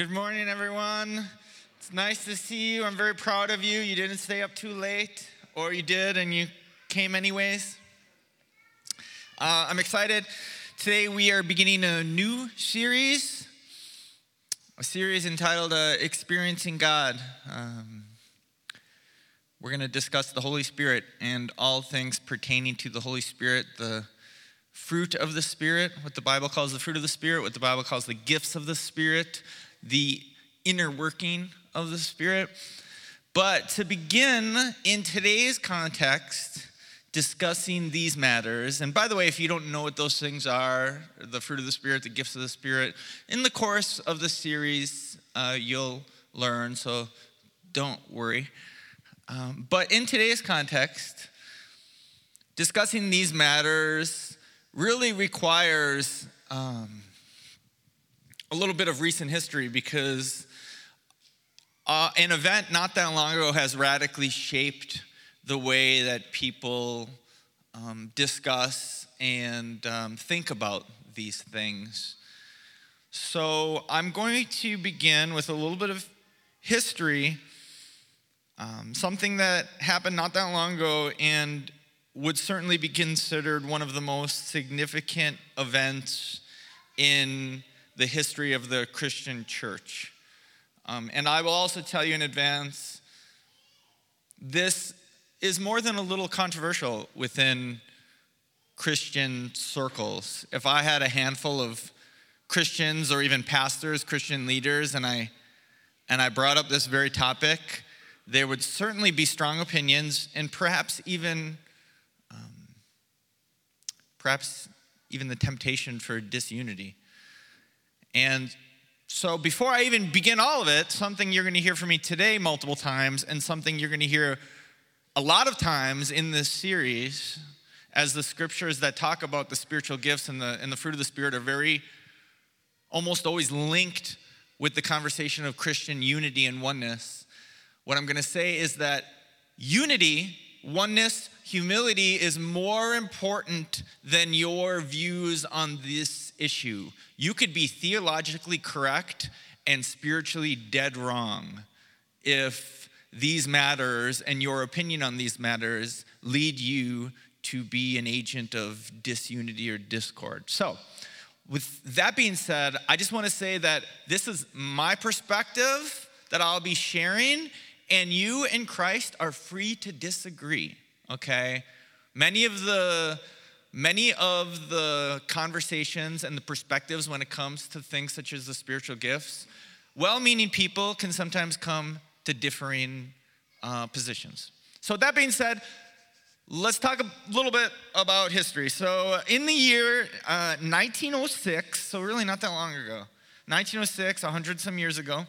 Good morning, everyone. It's nice to see you. I'm very proud of you. You didn't stay up too late, or you did and you came anyways. Uh, I'm excited. Today we are beginning a new series, a series entitled uh, Experiencing God. Um, we're going to discuss the Holy Spirit and all things pertaining to the Holy Spirit, the fruit of the Spirit, what the Bible calls the fruit of the Spirit, what the Bible calls the gifts of the Spirit, the inner working of the Spirit. But to begin in today's context, discussing these matters, and by the way, if you don't know what those things are, the fruit of the Spirit, the gifts of the Spirit, in the course of the series, uh, you'll learn, so don't worry. Um, but in today's context, discussing these matters really requires um, a little bit of recent history because uh, an event not that long ago has radically shaped the way that people um, discuss and um, think about these things. So I'm going to begin with a little bit of history, um, something that happened not that long ago and would certainly be considered one of the most significant events in the history of the Christian church. Um, and I will also tell you in advance this is more than a little controversial within Christian circles. If I had a handful of Christians or even pastors, Christian leaders, and I and I brought up this very topic, there would certainly be strong opinions and perhaps even um, perhaps even the temptation for disunity. And so, before I even begin all of it, something you're going to hear from me today multiple times, and something you're going to hear a lot of times in this series, as the scriptures that talk about the spiritual gifts and the, and the fruit of the Spirit are very almost always linked with the conversation of Christian unity and oneness. What I'm going to say is that unity, oneness, humility is more important than your views on this issue. You could be theologically correct and spiritually dead wrong if these matters and your opinion on these matters lead you to be an agent of disunity or discord. So, with that being said, I just want to say that this is my perspective that I'll be sharing, and you in Christ are free to disagree, okay? Many of the many of the conversations and the perspectives when it comes to things such as the spiritual gifts, well-meaning people can sometimes come to differing uh, positions. So that being said, Let's talk a little bit about history. So, in the year uh, 1906, so really not that long ago, 1906, 100 some years ago,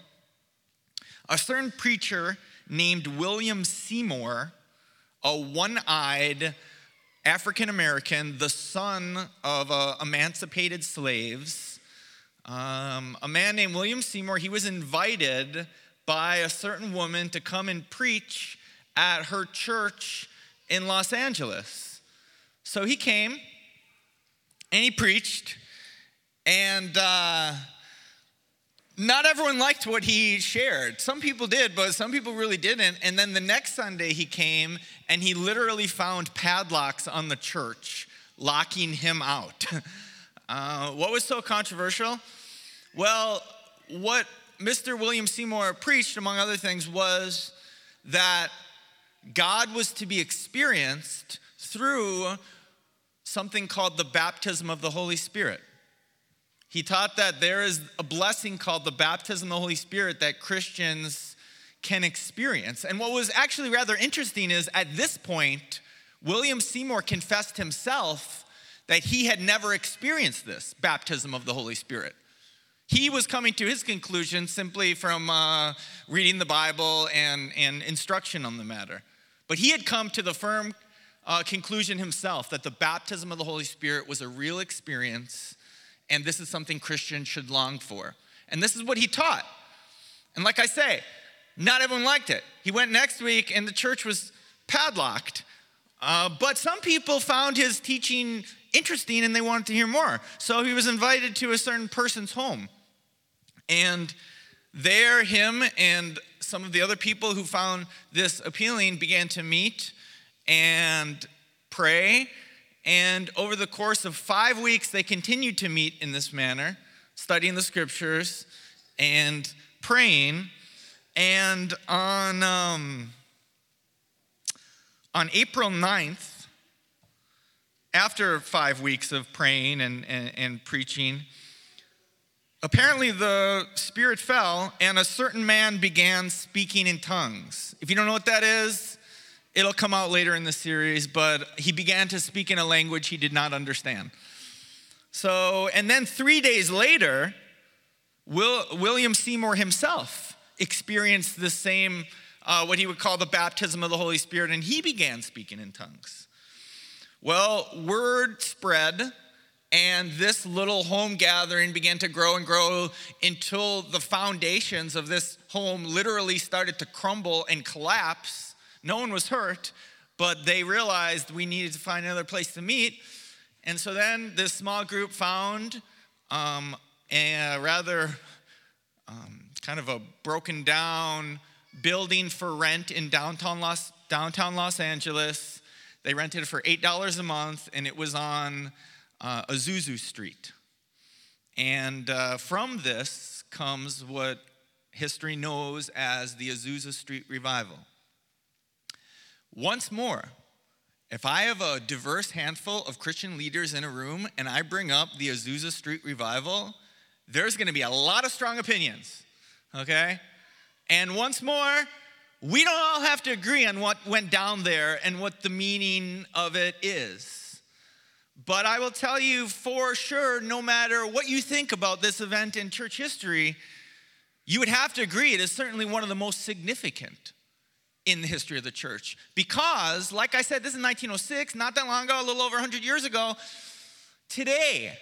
a certain preacher named William Seymour, a one eyed African American, the son of uh, emancipated slaves, um, a man named William Seymour, he was invited by a certain woman to come and preach at her church in Los Angeles. So he came and he preached, and uh, not everyone liked what he shared. Some people did, but some people really didn't. And then the next Sunday he came and he literally found padlocks on the church, locking him out. uh, what was so controversial? Well, what Mr. William Seymour preached, among other things, was that God was to be experienced through something called the baptism of the Holy Spirit. He taught that there is a blessing called the baptism of the Holy Spirit that Christians can experience. And what was actually rather interesting is at this point, William Seymour confessed himself that he had never experienced this baptism of the Holy Spirit. He was coming to his conclusion simply from uh, reading the Bible and, and instruction on the matter. But he had come to the firm uh, conclusion himself that the baptism of the Holy Spirit was a real experience, and this is something Christians should long for. And this is what he taught. And like I say, not everyone liked it. He went next week, and the church was padlocked. Uh, but some people found his teaching interesting and they wanted to hear more. So he was invited to a certain person's home. And there, him and some of the other people who found this appealing began to meet and pray. And over the course of five weeks, they continued to meet in this manner, studying the scriptures and praying. And on, um, on April 9th, after five weeks of praying and, and, and preaching, apparently the Spirit fell and a certain man began speaking in tongues. If you don't know what that is, it'll come out later in the series, but he began to speak in a language he did not understand. So, and then three days later, Will, William Seymour himself experienced the same, uh, what he would call the baptism of the Holy Spirit, and he began speaking in tongues. Well, word spread, and this little home gathering began to grow and grow until the foundations of this home literally started to crumble and collapse. No one was hurt, but they realized we needed to find another place to meet. And so then this small group found um, a rather um, kind of a broken down building for rent in downtown Los, downtown Los Angeles. They rented it for $8 a month, and it was on uh, Azusa Street. And uh, from this comes what history knows as the Azusa Street Revival. Once more, if I have a diverse handful of Christian leaders in a room and I bring up the Azusa Street Revival, there's going to be a lot of strong opinions, okay? And once more, we don't all have to agree on what went down there and what the meaning of it is. But I will tell you for sure, no matter what you think about this event in church history, you would have to agree it is certainly one of the most significant in the history of the church. Because, like I said, this is 1906, not that long ago, a little over 100 years ago. Today,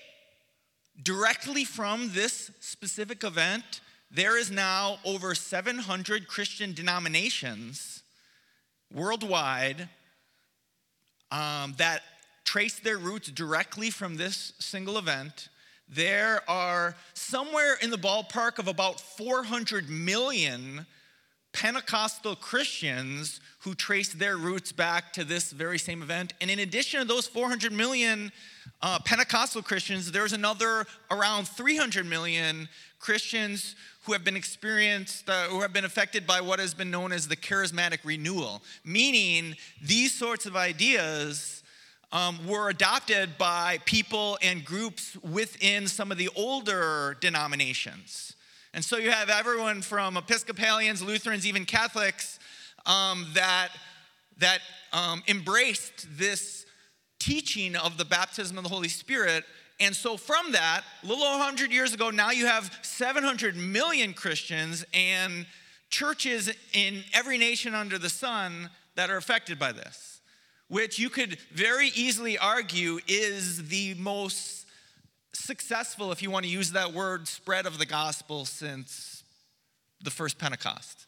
directly from this specific event, there is now over 700 Christian denominations worldwide um, that trace their roots directly from this single event. There are somewhere in the ballpark of about 400 million Pentecostal Christians who trace their roots back to this very same event. And in addition to those 400 million uh, Pentecostal Christians, there's another around 300 million Christians who have been experienced, uh, who have been affected by what has been known as the charismatic renewal, meaning these sorts of ideas um, were adopted by people and groups within some of the older denominations. And so you have everyone from Episcopalians, Lutherans, even Catholics um, that, that um, embraced this teaching of the baptism of the Holy Spirit and so, from that, a little over 100 years ago, now you have 700 million Christians and churches in every nation under the sun that are affected by this, which you could very easily argue is the most successful, if you want to use that word, spread of the gospel since the first Pentecost.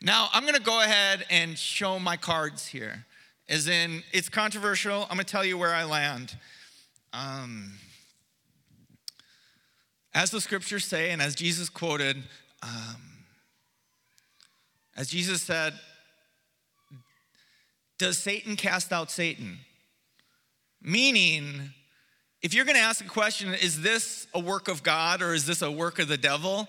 Now, I'm going to go ahead and show my cards here. As in, it's controversial. I'm going to tell you where I land. Um, as the scriptures say, and as Jesus quoted, um, as Jesus said, does Satan cast out Satan? Meaning, if you're going to ask a question, is this a work of God or is this a work of the devil?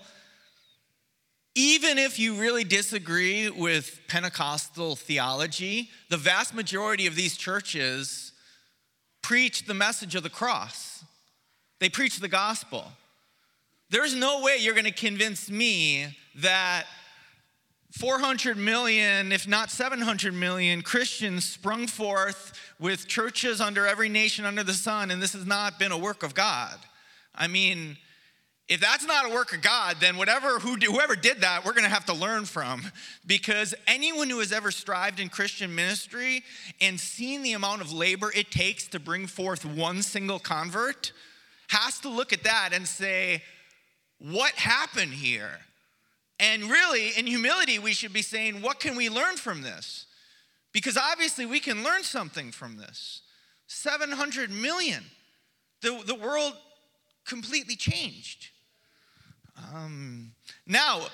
Even if you really disagree with Pentecostal theology, the vast majority of these churches preach the message of the cross, they preach the gospel. There's no way you're going to convince me that 400 million, if not 700 million, Christians sprung forth with churches under every nation under the sun, and this has not been a work of God. I mean, if that's not a work of God, then whatever who, whoever did that, we're going to have to learn from because anyone who has ever strived in Christian ministry and seen the amount of labor it takes to bring forth one single convert has to look at that and say, what happened here? And really, in humility, we should be saying, what can we learn from this? Because obviously, we can learn something from this. 700 million. The, the world completely changed. Um, Now,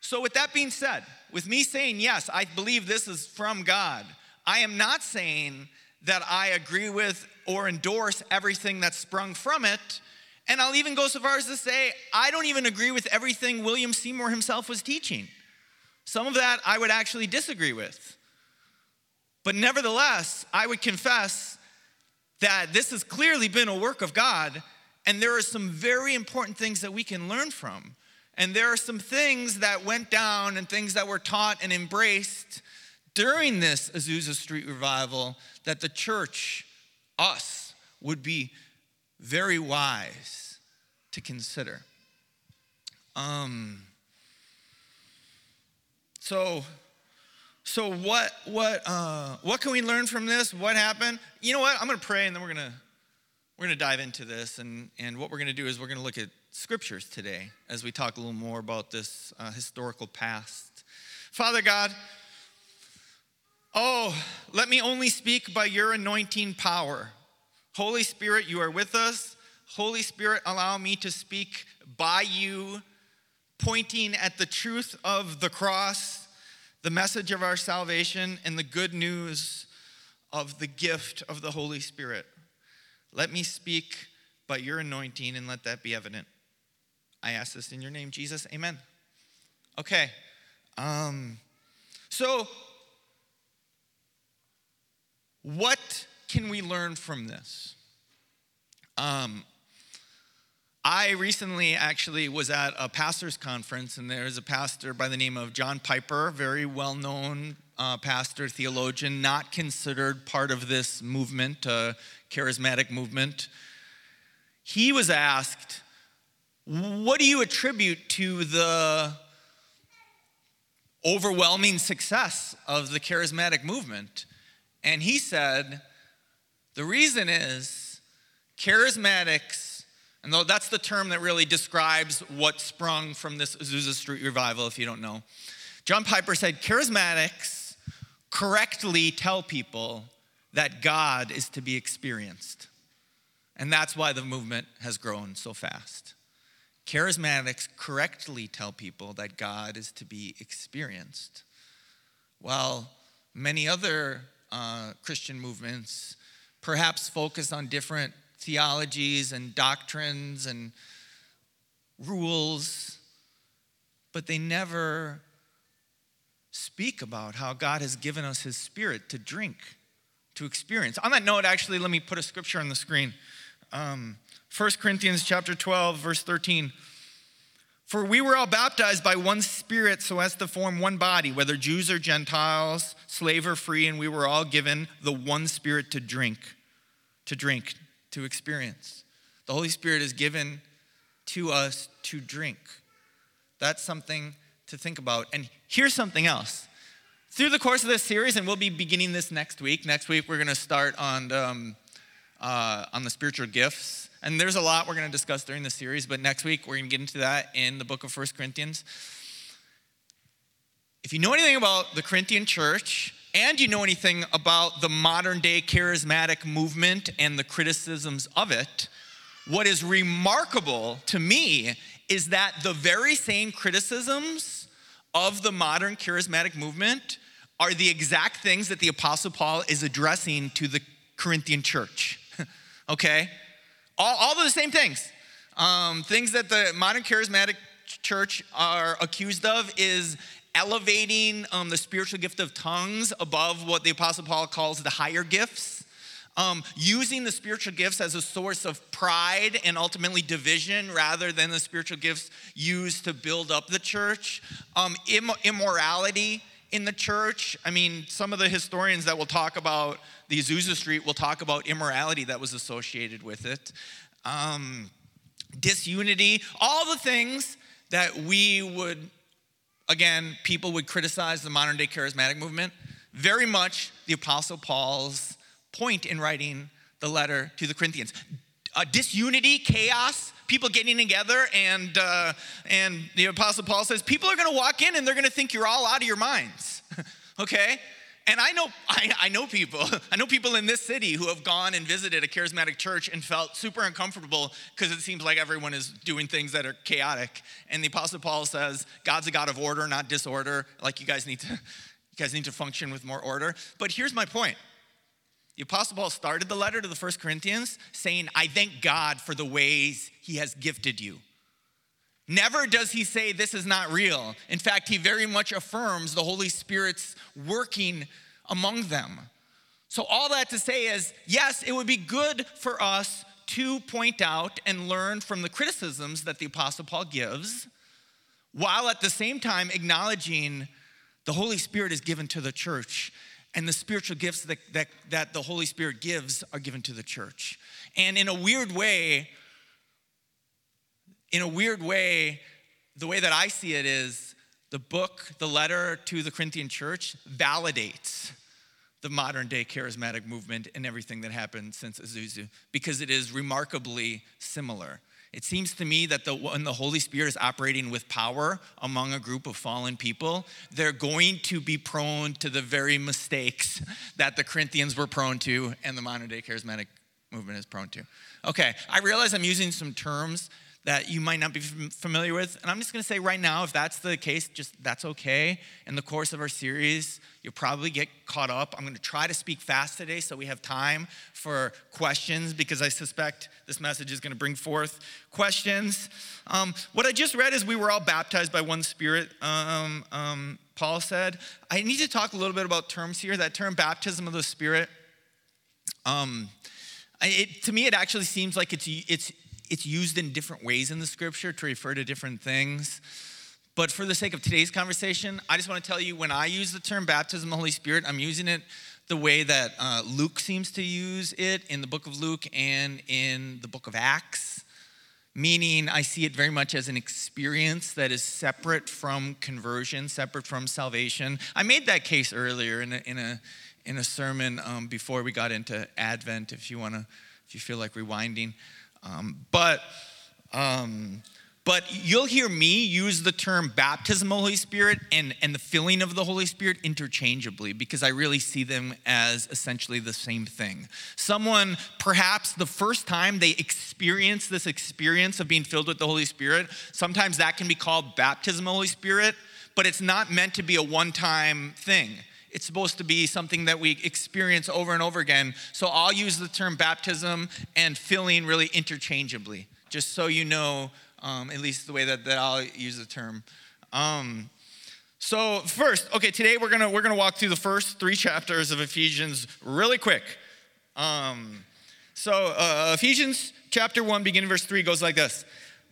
so with that being said, with me saying, yes, I believe this is from God, I am not saying that I agree with or endorse everything that's sprung from it. And I'll even go so far as to say, I don't even agree with everything William Seymour himself was teaching. Some of that I would actually disagree with. But nevertheless, I would confess that this has clearly been a work of God, and there are some very important things that we can learn from. And there are some things that went down and things that were taught and embraced during this Azusa Street revival that the church, us, would be very wise to consider. Um, so, so what what uh, what can we learn from this? What happened? You know what? I'm going to pray, and then we're gonna we're gonna dive into this. And and what we're gonna do is we're gonna look at scriptures today as we talk a little more about this uh, historical past. Father God. Oh, let me only speak by your anointing power. Holy Spirit, you are with us. Holy Spirit, allow me to speak by you, pointing at the truth of the cross, the message of our salvation, and the good news of the gift of the Holy Spirit. Let me speak by your anointing and let that be evident. I ask this in your name, Jesus. Amen. Okay. Um, so, what can we learn from this? Um, I recently actually was at a pastor's conference, and there's a pastor by the name of John Piper, very well known uh, pastor, theologian, not considered part of this movement, uh, charismatic movement. He was asked, What do you attribute to the overwhelming success of the charismatic movement? And he said, the reason is charismatics, and though that's the term that really describes what sprung from this Azusa Street revival, if you don't know. John Piper said, charismatics correctly tell people that God is to be experienced. And that's why the movement has grown so fast. Charismatics correctly tell people that God is to be experienced, while many other uh, Christian movements perhaps focus on different theologies and doctrines and rules, but they never speak about how God has given us His Spirit to drink, to experience. On that note, actually, let me put a scripture on the screen. Um, 1 Corinthians chapter 12, verse 13. For we were all baptized by one Spirit so as to form one body, whether Jews or Gentiles, slave or free, and we were all given the one Spirit to drink, to drink, to experience. The Holy Spirit is given to us to drink. That's something to think about. And here's something else. Through the course of this series, and we'll be beginning this next week. Next week, we're going to start on, um, uh, on the spiritual gifts and there's a lot we're going to discuss during the series, but next week we're going to get into that in the book of First Corinthians. If you know anything about the Corinthian church, and you know anything about the modern day charismatic movement and the criticisms of it, what is remarkable to me is that the very same criticisms of the modern charismatic movement are the exact things that the Apostle Paul is addressing to the Corinthian church. okay? All, all the same things. Um, things that the modern charismatic church are accused of is elevating um, the spiritual gift of tongues above what the Apostle Paul calls the higher gifts. Um, using the spiritual gifts as a source of pride and ultimately division rather than the spiritual gifts used to build up the church. Um, Im- immorality in the church. I mean, some of the historians that will talk about the Azusa Street will talk about immorality that was associated with it, um, disunity, all the things that we would, again, people would criticize the modern day charismatic movement. Very much the Apostle Paul's point in writing the letter to the Corinthians. Uh, disunity, chaos, people getting together, and, uh, and the Apostle Paul says, people are going to walk in and they're going to think you're all out of your minds, okay? And I know, I, I, know people, I know people in this city who have gone and visited a charismatic church and felt super uncomfortable because it seems like everyone is doing things that are chaotic. And the Apostle Paul says, God's a God of order, not disorder. Like you guys need to, you guys need to function with more order. But here's my point. The Apostle Paul started the letter to the First Corinthians saying, I thank God for the ways he has gifted you. Never does he say this is not real. In fact, he very much affirms the Holy Spirit's working among them. So, all that to say is yes, it would be good for us to point out and learn from the criticisms that the Apostle Paul gives, while at the same time acknowledging the Holy Spirit is given to the church and the spiritual gifts that, that, that the Holy Spirit gives are given to the church. And in a weird way, in a weird way, the way that I see it is the book, the letter to the Corinthian church, validates the modern day charismatic movement and everything that happened since Azusa because it is remarkably similar. It seems to me that the, when the Holy Spirit is operating with power among a group of fallen people, they're going to be prone to the very mistakes that the Corinthians were prone to and the modern day charismatic movement is prone to. Okay, I realize I'm using some terms that you might not be familiar with. And I'm just going to say right now, if that's the case, just that's okay. In the course of our series, you'll probably get caught up. I'm going to try to speak fast today so we have time for questions because I suspect this message is going to bring forth questions. Um, what I just read is we were all baptized by one Spirit. Um, um, Paul said. I need to talk a little bit about terms here. That term, baptism of the Spirit. Um, it, to me, it actually seems like it's, it's it's used in different ways in the scripture to refer to different things. But for the sake of today's conversation, I just want to tell you when I use the term baptism of the Holy Spirit, I'm using it the way that uh, Luke seems to use it in the book of Luke and in the book of Acts, meaning I see it very much as an experience that is separate from conversion, separate from salvation. I made that case earlier in a, in a, in a sermon um, before we got into Advent, if you want to, if you feel like rewinding. Um, but, um, but you'll hear me use the term baptism of the Holy Spirit and, and the filling of the Holy Spirit interchangeably because I really see them as essentially the same thing. Someone, perhaps the first time they experience this experience of being filled with the Holy Spirit, sometimes that can be called baptism of the Holy Spirit, but it's not meant to be a one time thing. It's supposed to be something that we experience over and over again. So I'll use the term baptism and filling really interchangeably, just so you know, um, at least the way that, that I'll use the term. Um, so first, okay, today we're gonna we're gonna walk through the first three chapters of Ephesians really quick. Um, so uh, Ephesians chapter one, beginning verse three, goes like this.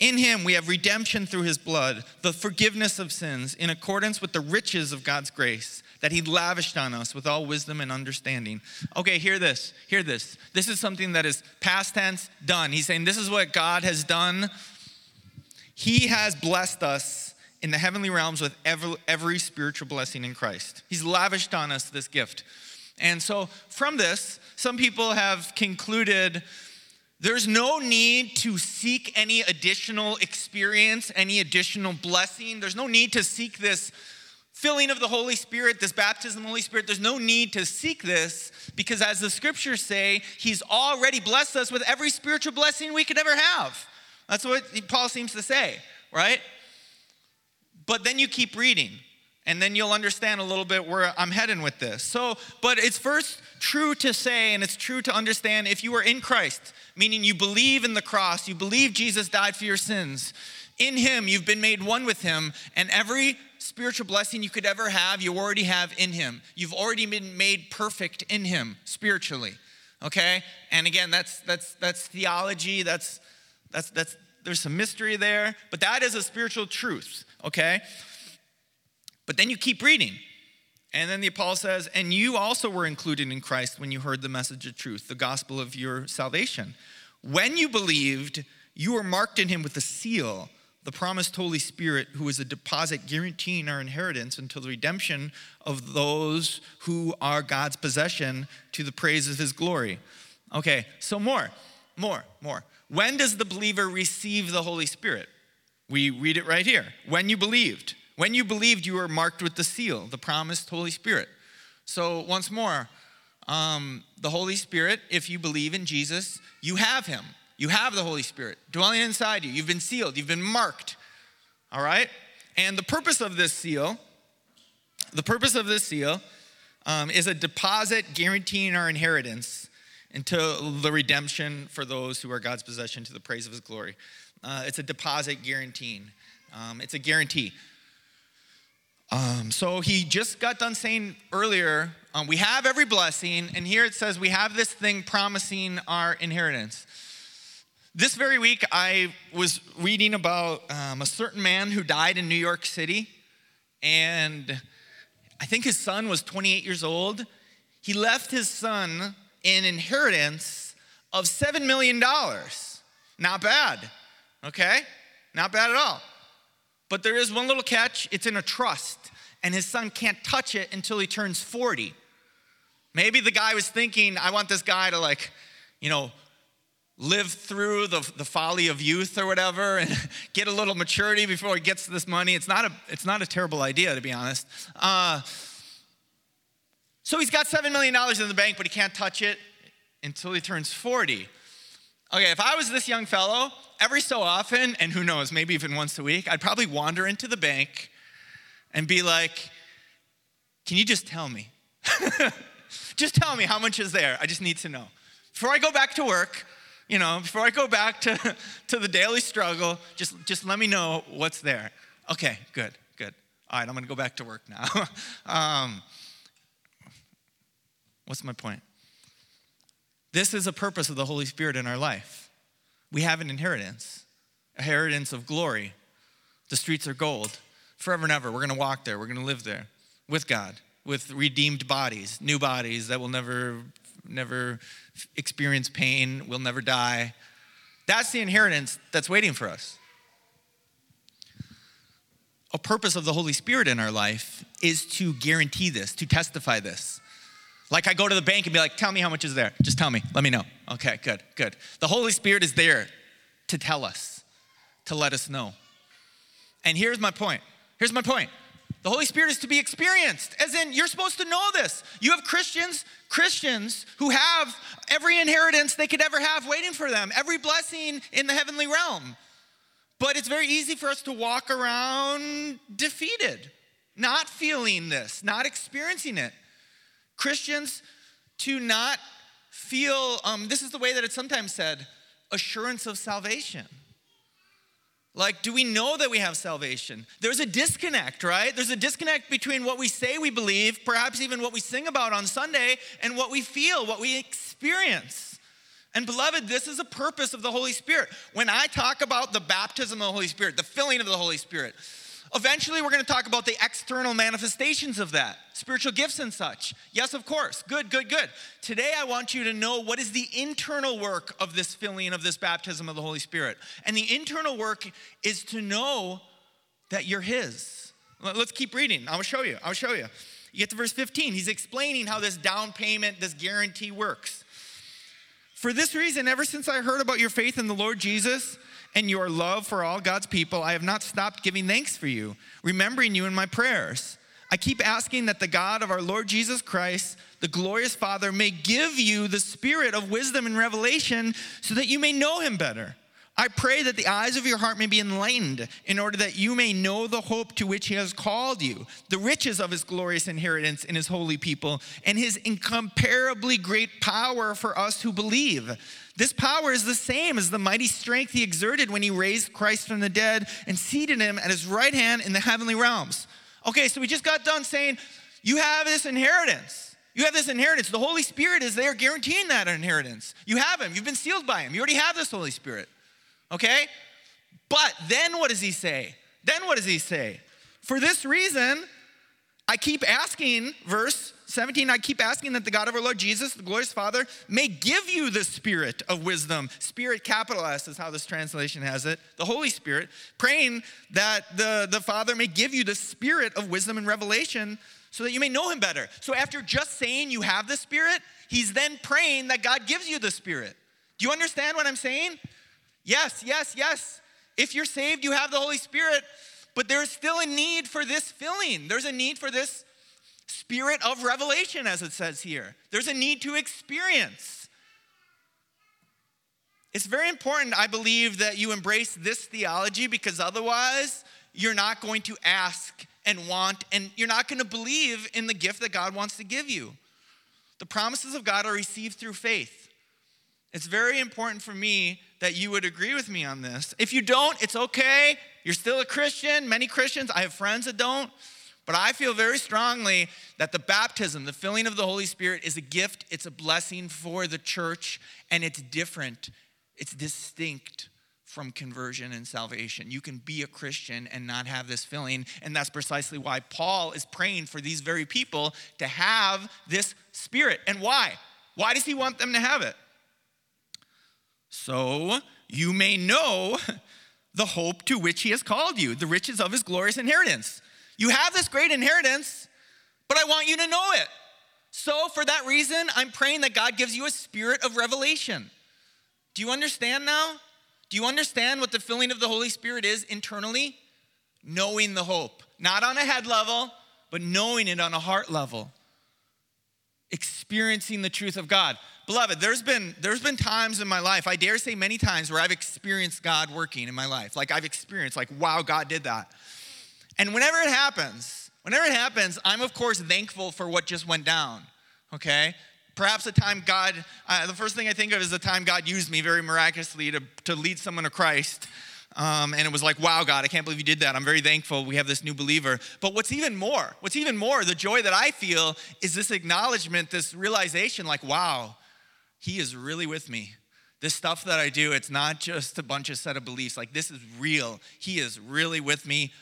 In him we have redemption through his blood, the forgiveness of sins, in accordance with the riches of God's grace that he lavished on us with all wisdom and understanding. Okay, hear this. Hear this. This is something that is past tense, done. He's saying this is what God has done. He has blessed us in the heavenly realms with every, every spiritual blessing in Christ. He's lavished on us this gift. And so, from this, some people have concluded there's no need to seek any additional experience, any additional blessing. There's no need to seek this filling of the Holy Spirit, this baptism of the Holy Spirit. There's no need to seek this because, as the scriptures say, He's already blessed us with every spiritual blessing we could ever have. That's what Paul seems to say, right? But then you keep reading, and then you'll understand a little bit where I'm heading with this. So, but it's first true to say, and it's true to understand if you are in Christ, meaning you believe in the cross, you believe Jesus died for your sins. In him, you've been made one with him, and every spiritual blessing you could ever have, you already have in him. You've already been made perfect in him spiritually. Okay? And again, that's that's that's theology, that's that's that's there's some mystery there, but that is a spiritual truth, okay? But then you keep reading. And then the apostle says, And you also were included in Christ when you heard the message of truth, the gospel of your salvation. When you believed, you were marked in him with a seal, the promised Holy Spirit, who is a deposit guaranteeing our inheritance until the redemption of those who are God's possession to the praise of his glory. Okay, so more, more, more. When does the believer receive the Holy Spirit? We read it right here. When you believed. When you believed, you were marked with the seal, the promised Holy Spirit. So, once more, um, the Holy Spirit, if you believe in Jesus, you have him. You have the Holy Spirit dwelling inside you. You've been sealed, you've been marked. All right? And the purpose of this seal, the purpose of this seal um, is a deposit guaranteeing our inheritance until the redemption for those who are God's possession to the praise of his glory. Uh, it's a deposit guaranteeing, um, it's a guarantee. Um, so he just got done saying earlier, um, we have every blessing, and here it says we have this thing promising our inheritance. This very week, I was reading about um, a certain man who died in New York City, and I think his son was 28 years old. He left his son an inheritance of $7 million. Not bad, okay? Not bad at all. But there is one little catch it's in a trust, and his son can't touch it until he turns 40. Maybe the guy was thinking, I want this guy to, like, you know, live through the, the folly of youth or whatever and get a little maturity before he gets this money. It's not a, it's not a terrible idea, to be honest. Uh, so he's got $7 million in the bank, but he can't touch it until he turns 40. Okay, if I was this young fellow, every so often, and who knows, maybe even once a week, I'd probably wander into the bank and be like, Can you just tell me? just tell me how much is there. I just need to know. Before I go back to work, you know, before I go back to, to the daily struggle, just, just let me know what's there. Okay, good, good. All right, I'm gonna go back to work now. um, what's my point? This is a purpose of the Holy Spirit in our life. We have an inheritance, inheritance of glory. The streets are gold. Forever and ever, we're gonna walk there, we're gonna live there with God, with redeemed bodies, new bodies that will never never experience pain, will never die. That's the inheritance that's waiting for us. A purpose of the Holy Spirit in our life is to guarantee this, to testify this. Like I go to the bank and be like, tell me how much is there. Just tell me, let me know. Okay, good, good. The Holy Spirit is there to tell us, to let us know. And here's my point. Here's my point. The Holy Spirit is to be experienced, as in, you're supposed to know this. You have Christians, Christians who have every inheritance they could ever have waiting for them, every blessing in the heavenly realm. But it's very easy for us to walk around defeated, not feeling this, not experiencing it. Christians to not feel, um, this is the way that it's sometimes said, assurance of salvation. Like, do we know that we have salvation? There's a disconnect, right? There's a disconnect between what we say we believe, perhaps even what we sing about on Sunday, and what we feel, what we experience. And beloved, this is a purpose of the Holy Spirit. When I talk about the baptism of the Holy Spirit, the filling of the Holy Spirit, Eventually, we're going to talk about the external manifestations of that, spiritual gifts and such. Yes, of course. Good, good, good. Today, I want you to know what is the internal work of this filling of this baptism of the Holy Spirit. And the internal work is to know that you're His. Let's keep reading. I'll show you. I'll show you. You get to verse 15. He's explaining how this down payment, this guarantee works. For this reason, ever since I heard about your faith in the Lord Jesus, and your love for all God's people, I have not stopped giving thanks for you, remembering you in my prayers. I keep asking that the God of our Lord Jesus Christ, the glorious Father, may give you the spirit of wisdom and revelation so that you may know him better. I pray that the eyes of your heart may be enlightened in order that you may know the hope to which he has called you, the riches of his glorious inheritance in his holy people, and his incomparably great power for us who believe. This power is the same as the mighty strength he exerted when he raised Christ from the dead and seated him at his right hand in the heavenly realms. Okay, so we just got done saying, You have this inheritance. You have this inheritance. The Holy Spirit is there guaranteeing that inheritance. You have him, you've been sealed by him. You already have this Holy Spirit. Okay? But then what does he say? Then what does he say? For this reason, I keep asking, verse 17, I keep asking that the God of our Lord Jesus, the glorious Father, may give you the spirit of wisdom. Spirit, capital S, is how this translation has it. The Holy Spirit, praying that the, the Father may give you the spirit of wisdom and revelation so that you may know him better. So after just saying you have the Spirit, he's then praying that God gives you the Spirit. Do you understand what I'm saying? Yes, yes, yes. If you're saved, you have the Holy Spirit, but there's still a need for this filling. There's a need for this spirit of revelation, as it says here. There's a need to experience. It's very important, I believe, that you embrace this theology because otherwise, you're not going to ask and want, and you're not going to believe in the gift that God wants to give you. The promises of God are received through faith. It's very important for me that you would agree with me on this. If you don't, it's okay. You're still a Christian. Many Christians, I have friends that don't. But I feel very strongly that the baptism, the filling of the Holy Spirit, is a gift, it's a blessing for the church, and it's different, it's distinct from conversion and salvation. You can be a Christian and not have this filling, and that's precisely why Paul is praying for these very people to have this spirit. And why? Why does he want them to have it? So you may know the hope to which he has called you, the riches of his glorious inheritance. You have this great inheritance, but I want you to know it. So, for that reason, I'm praying that God gives you a spirit of revelation. Do you understand now? Do you understand what the filling of the Holy Spirit is internally? Knowing the hope, not on a head level, but knowing it on a heart level. Experiencing the truth of God. Beloved, there's been there's been times in my life, I dare say many times where I've experienced God working in my life. Like I've experienced like wow, God did that. And whenever it happens, whenever it happens, I'm of course thankful for what just went down, okay? Perhaps the time God, uh, the first thing I think of is the time God used me very miraculously to, to lead someone to Christ. Um, and it was like, wow, God, I can't believe you did that. I'm very thankful we have this new believer. But what's even more, what's even more, the joy that I feel is this acknowledgement, this realization like, wow, He is really with me. This stuff that I do, it's not just a bunch of set of beliefs. Like, this is real. He is really with me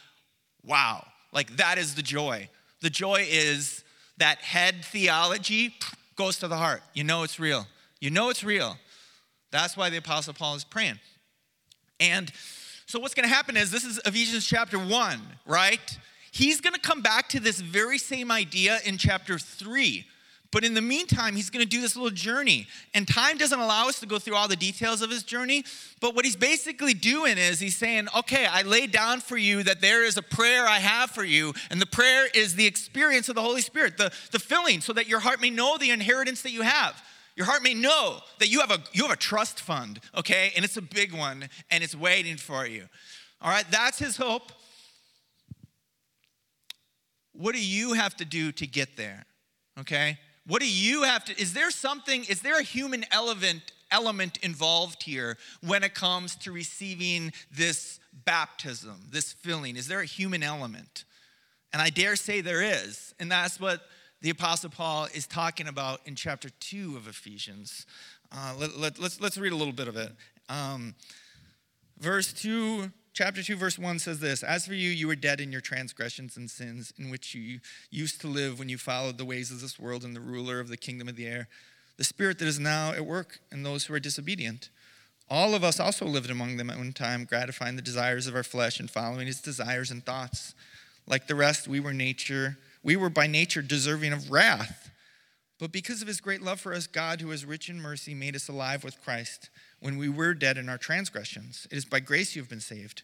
Wow. Like that is the joy. The joy is that head theology goes to the heart. You know it's real. You know it's real. That's why the Apostle Paul is praying. And so what's going to happen is this is Ephesians chapter 1, right? He's going to come back to this very same idea in chapter 3 but in the meantime, he's going to do this little journey. And time doesn't allow us to go through all the details of his journey. But what he's basically doing is he's saying, okay, I laid down for you that there is a prayer I have for you. And the prayer is the experience of the Holy Spirit, the, the filling, so that your heart may know the inheritance that you have. Your heart may know that you have a you have a trust fund, okay? And it's a big one and it's waiting for you. All right, that's his hope. What do you have to do to get there? Okay? What do you have to, is there something, is there a human element, element involved here when it comes to receiving this baptism, this filling? Is there a human element? And I dare say there is. And that's what the Apostle Paul is talking about in chapter 2 of Ephesians. Uh, let, us let, let's, let's read a little bit of it. Um, verse 2 chapter 2, verse 1 says this As for you, you were dead in your transgressions and sins, in which you used to live when you followed the ways of this world and the ruler of the kingdom of the air, the spirit that is now at work in those who are disobedient. All of us also lived among them at one time, gratifying the desires of our flesh and following its desires and thoughts. Like the rest, we were nature, we were by nature deserving of wrath. But because of his great love for us, God, who is rich in mercy, made us alive with Christ when we were dead in our transgressions. It is by grace you have been saved.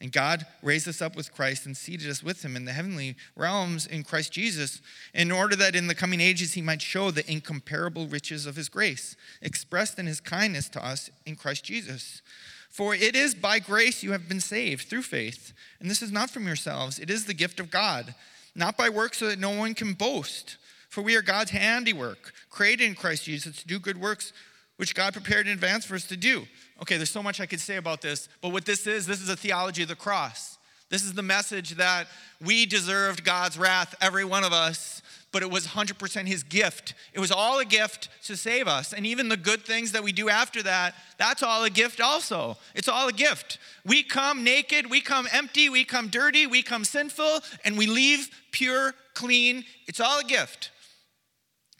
And God raised us up with Christ and seated us with him in the heavenly realms in Christ Jesus, in order that in the coming ages he might show the incomparable riches of his grace, expressed in his kindness to us in Christ Jesus. For it is by grace you have been saved through faith. And this is not from yourselves, it is the gift of God, not by works so that no one can boast. For we are God's handiwork, created in Christ Jesus to do good works which God prepared in advance for us to do. Okay, there's so much I could say about this, but what this is, this is a theology of the cross. This is the message that we deserved God's wrath, every one of us, but it was 100% his gift. It was all a gift to save us. And even the good things that we do after that, that's all a gift also. It's all a gift. We come naked, we come empty, we come dirty, we come sinful, and we leave pure, clean. It's all a gift.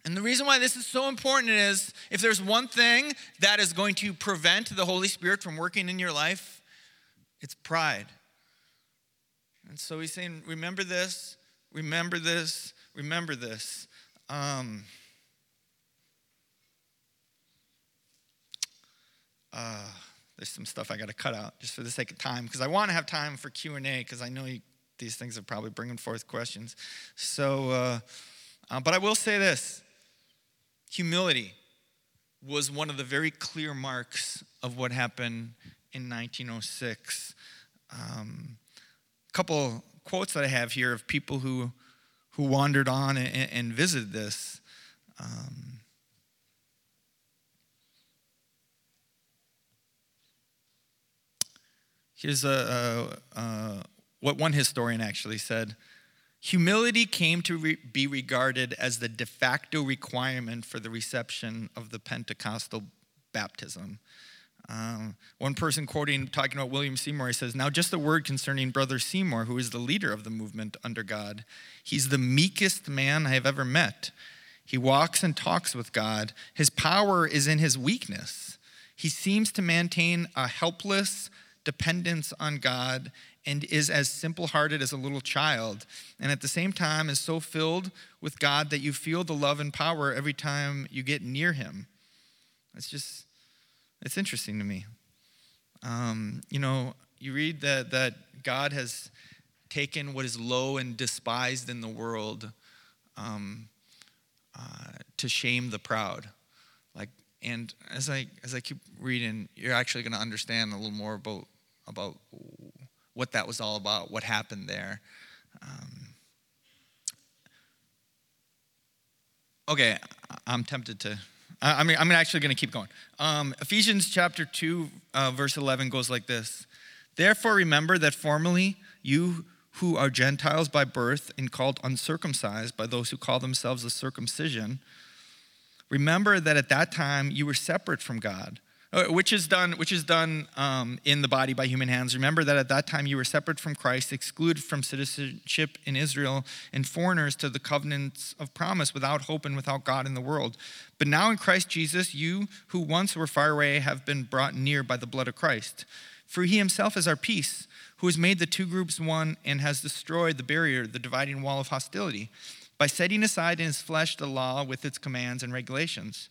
And the reason why this is so important is if there's one thing that is going to prevent the Holy Spirit from working in your life, it's pride. And so he's saying, remember this, remember this, remember this. Um, uh, there's some stuff I got to cut out just for the sake of time because I want to have time for Q and A because I know you, these things are probably bringing forth questions. So, uh, uh, but I will say this: humility was one of the very clear marks of what happened in 1906. Um, a couple quotes that I have here of people who who wandered on and, and visited this. Um, here's a, a, a, what one historian actually said humility came to re- be regarded as the de facto requirement for the reception of the pentecostal baptism um, one person quoting, talking about William Seymour, he says, Now, just a word concerning Brother Seymour, who is the leader of the movement under God. He's the meekest man I have ever met. He walks and talks with God. His power is in his weakness. He seems to maintain a helpless dependence on God and is as simple hearted as a little child, and at the same time is so filled with God that you feel the love and power every time you get near him. It's just it's interesting to me. Um, you know, you read that, that God has taken what is low and despised in the world um, uh, to shame the proud. Like, and as I as I keep reading, you're actually going to understand a little more about about what that was all about, what happened there. Um, okay, I'm tempted to I mean, I'm actually going to keep going. Um, Ephesians chapter 2, uh, verse 11 goes like this Therefore, remember that formerly you who are Gentiles by birth and called uncircumcised by those who call themselves a circumcision, remember that at that time you were separate from God which is done, which is done um, in the body by human hands. Remember that at that time you were separate from Christ, excluded from citizenship in Israel, and foreigners to the covenants of promise, without hope and without God in the world. But now in Christ Jesus, you who once were far away have been brought near by the blood of Christ. For he himself is our peace, who has made the two groups one and has destroyed the barrier, the dividing wall of hostility, by setting aside in his flesh the law with its commands and regulations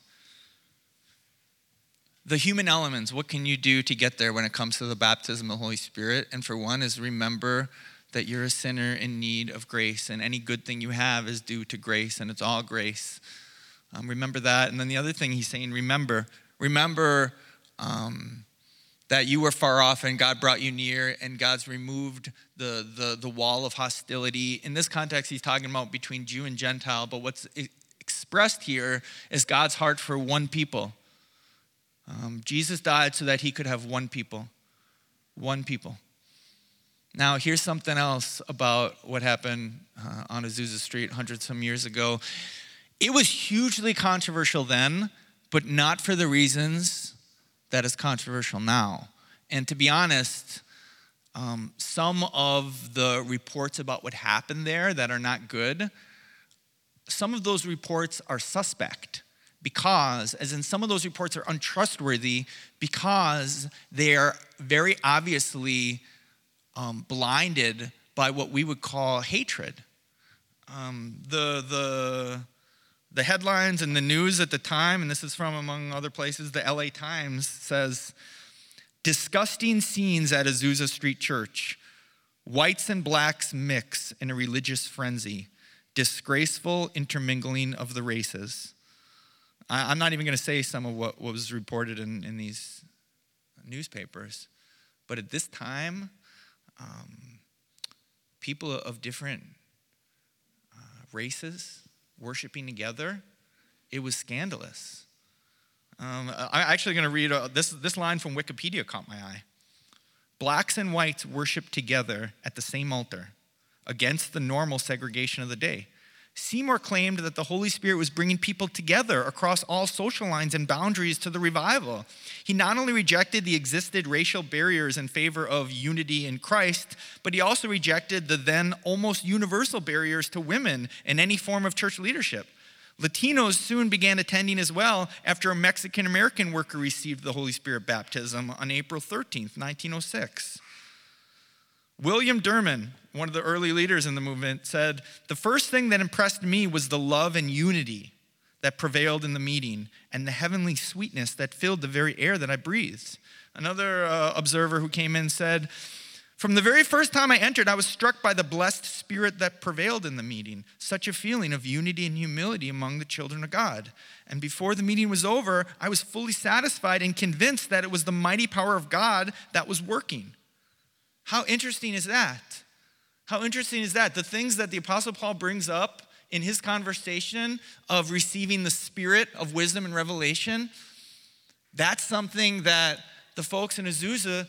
the human elements, what can you do to get there when it comes to the baptism of the Holy Spirit? And for one, is remember that you're a sinner in need of grace, and any good thing you have is due to grace, and it's all grace. Um, remember that. And then the other thing he's saying, remember, remember um, that you were far off and God brought you near, and God's removed the, the, the wall of hostility. In this context, he's talking about between Jew and Gentile, but what's expressed here is God's heart for one people um, Jesus died so that he could have one people. One people. Now, here's something else about what happened uh, on Azusa Street hundreds some years ago. It was hugely controversial then, but not for the reasons that is controversial now. And to be honest, um, some of the reports about what happened there that are not good, some of those reports are suspect because, as in some of those reports are untrustworthy because they are very obviously um, blinded by what we would call hatred. Um, the, the, the headlines and the news at the time, and this is from among other places, the LA Times says, disgusting scenes at Azusa Street Church. Whites and blacks mix in a religious frenzy. Disgraceful intermingling of the races. I, am not even going to say some of what, what was reported in, in these newspapers. But at this time, um, people of different uh, races worshiping together, it was scandalous. Um, I'm actually going to read uh, this, this line from Wikipedia caught my eye. Blacks and whites worship together at the same altar against the normal segregation of the day. Seymour claimed that the Holy Spirit was bringing people together across all social lines and boundaries to the revival. He not only rejected the existed racial barriers in favor of unity in Christ, but he also rejected the then almost universal barriers to women in any form of church leadership. Latinos soon began attending as well after a Mexican American worker received the Holy Spirit baptism on April 13th, 1906. William Durham, one of the early leaders in the movement, said, The first thing that impressed me was the love and unity that prevailed in the meeting and the heavenly sweetness that filled the very air that I breathed. Another uh, observer who came in said, From the very first time I entered, I was struck by the blessed spirit that prevailed in the meeting, such a feeling of unity and humility among the children of God. And before the meeting was over, I was fully satisfied and convinced that it was the mighty power of God that was working. How interesting is that? How interesting is that? The things that the Apostle Paul brings up in his conversation of receiving the spirit of wisdom and revelation, that's something that the folks in Azusa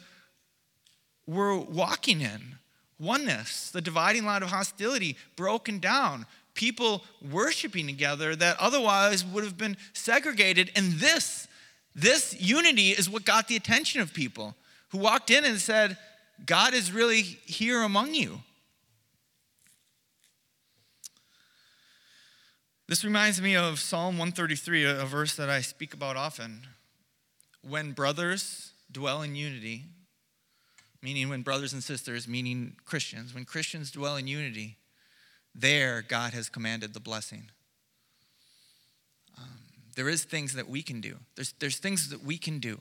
were walking in. Oneness, the dividing line of hostility broken down, people worshiping together that otherwise would have been segregated. And this, this unity is what got the attention of people who walked in and said, God is really here among you. This reminds me of Psalm 133, a verse that I speak about often. When brothers dwell in unity, meaning when brothers and sisters, meaning Christians, when Christians dwell in unity, there God has commanded the blessing. Um, there is things that we can do. There's, there's things that we can do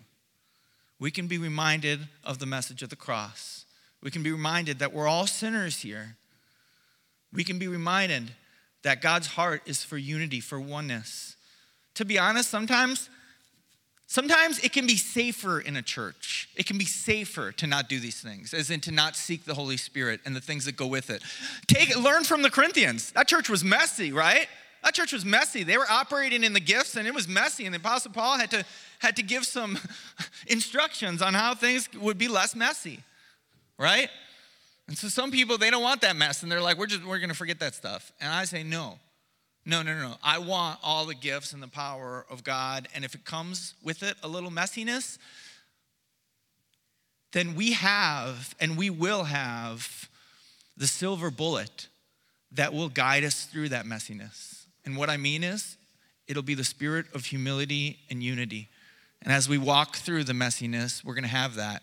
we can be reminded of the message of the cross. We can be reminded that we're all sinners here. We can be reminded that God's heart is for unity, for oneness. To be honest, sometimes sometimes it can be safer in a church. It can be safer to not do these things, as in to not seek the Holy Spirit and the things that go with it. Take learn from the Corinthians. That church was messy, right? That church was messy. They were operating in the gifts and it was messy. And the Apostle Paul had to, had to give some instructions on how things would be less messy, right? And so some people, they don't want that mess and they're like, we're just, we're going to forget that stuff. And I say, no, no, no, no. I want all the gifts and the power of God. And if it comes with it a little messiness, then we have and we will have the silver bullet that will guide us through that messiness. And what I mean is, it'll be the spirit of humility and unity. And as we walk through the messiness, we're gonna have that.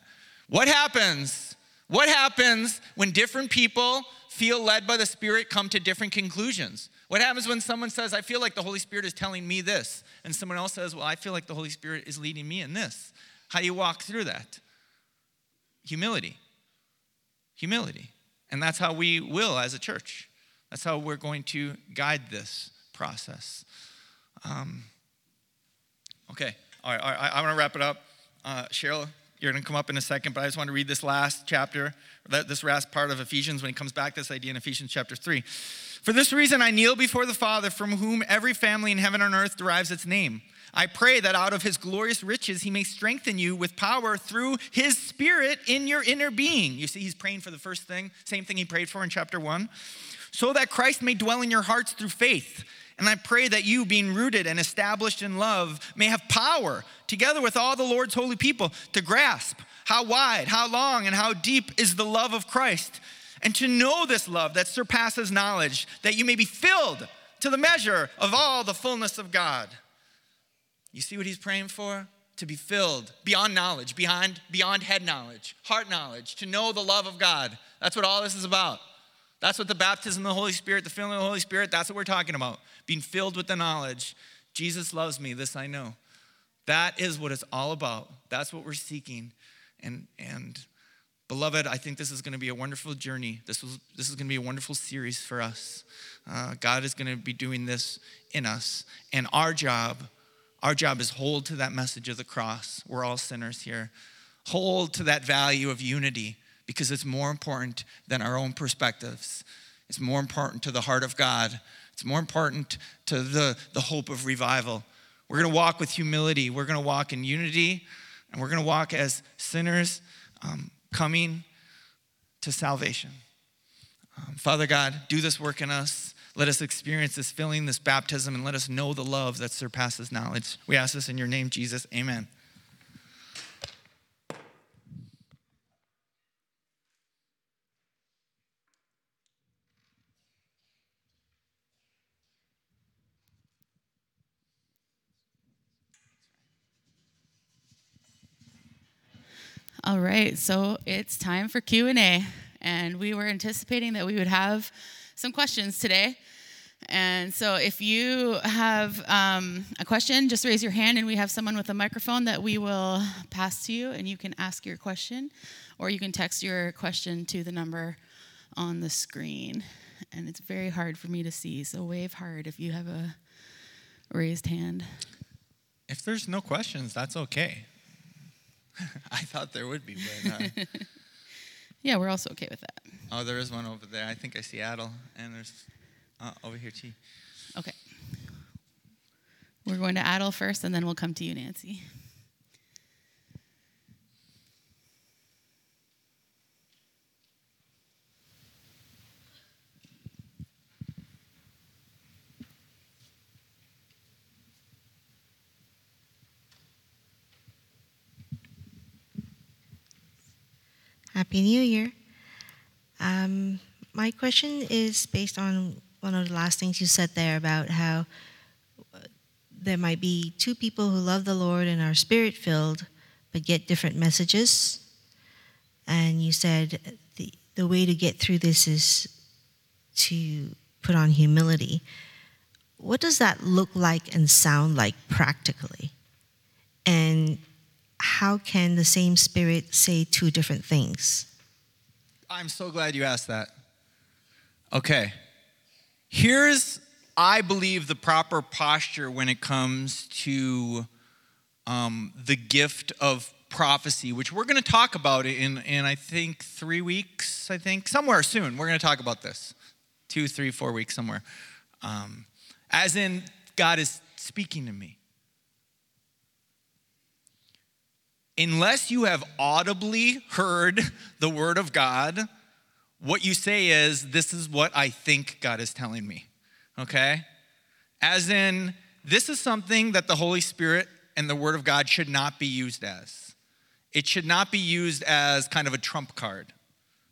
What happens? What happens when different people feel led by the Spirit come to different conclusions? What happens when someone says, I feel like the Holy Spirit is telling me this, and someone else says, Well, I feel like the Holy Spirit is leading me in this? How do you walk through that? Humility. Humility. And that's how we will as a church. That's how we're going to guide this process. Um, okay, all right, all right, I, I want to wrap it up. Uh, Cheryl, you're going to come up in a second, but I just want to read this last chapter, this last part of Ephesians when he comes back, to this idea in Ephesians chapter 3. For this reason, I kneel before the Father, from whom every family in heaven and earth derives its name. I pray that out of his glorious riches, he may strengthen you with power through his spirit in your inner being. You see, he's praying for the first thing, same thing he prayed for in chapter one, so that Christ may dwell in your hearts through faith and I pray that you, being rooted and established in love, may have power, together with all the Lord's holy people, to grasp how wide, how long, and how deep is the love of Christ, and to know this love that surpasses knowledge, that you may be filled to the measure of all the fullness of God. You see what he's praying for? To be filled beyond knowledge, beyond, beyond head knowledge, heart knowledge, to know the love of God. That's what all this is about. That's what the baptism of the Holy Spirit, the filling of the Holy Spirit, that's what we're talking about. Being filled with the knowledge. Jesus loves me, this I know. That is what it's all about. That's what we're seeking. And, and beloved, I think this is going to be a wonderful journey. This, was, this is going to be a wonderful series for us. Uh, God is going to be doing this in us. And our job, our job is hold to that message of the cross. We're all sinners here. hold to that value of unity because it's more important than our own perspectives. It's more important to the heart of God. It's more important to the, the hope of revival. We're going to walk with humility. We're going to walk in unity, and we're going to walk as sinners um, coming to salvation. Um, Father God, do this work in us. Let us experience this filling, this baptism, and let us know the love that surpasses knowledge. We ask this in your name, Jesus. Amen. All right, so it's time for Q&A and we were anticipating that we would have some questions today. And so if you have um, a question, just raise your hand and we have someone with a microphone that we will pass to you and you can ask your question or you can text your question to the number on the screen. And it's very hard for me to see, so wave hard if you have a raised hand. If there's no questions, that's okay. I thought there would be, but. Uh, yeah, we're also okay with that. Oh, there is one over there. I think I see Adel, and there's uh, over here, T. Okay. We're going to Adel first, and then we'll come to you, Nancy. Happy New Year. Um, my question is based on one of the last things you said there about how uh, there might be two people who love the Lord and are spirit filled, but get different messages. And you said the, the way to get through this is to put on humility. What does that look like and sound like practically? And how can the same spirit say two different things? I'm so glad you asked that. Okay. Here's, I believe, the proper posture when it comes to um, the gift of prophecy, which we're going to talk about in, in, I think, three weeks, I think, somewhere soon. We're going to talk about this. Two, three, four weeks, somewhere. Um, as in, God is speaking to me. Unless you have audibly heard the word of God, what you say is, This is what I think God is telling me. Okay? As in, this is something that the Holy Spirit and the word of God should not be used as. It should not be used as kind of a trump card.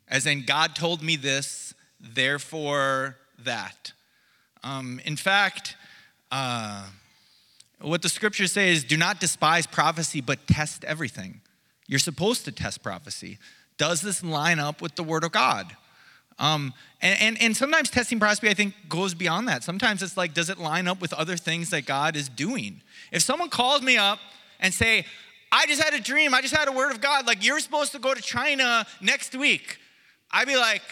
As in, God told me this, therefore that. Um, in fact, uh, what the scriptures say is do not despise prophecy, but test everything. You're supposed to test prophecy. Does this line up with the word of God? Um, and, and, and sometimes testing prophecy, I think, goes beyond that. Sometimes it's like, does it line up with other things that God is doing? If someone calls me up and say, I just had a dream, I just had a word of God, like you're supposed to go to China next week, I'd be like,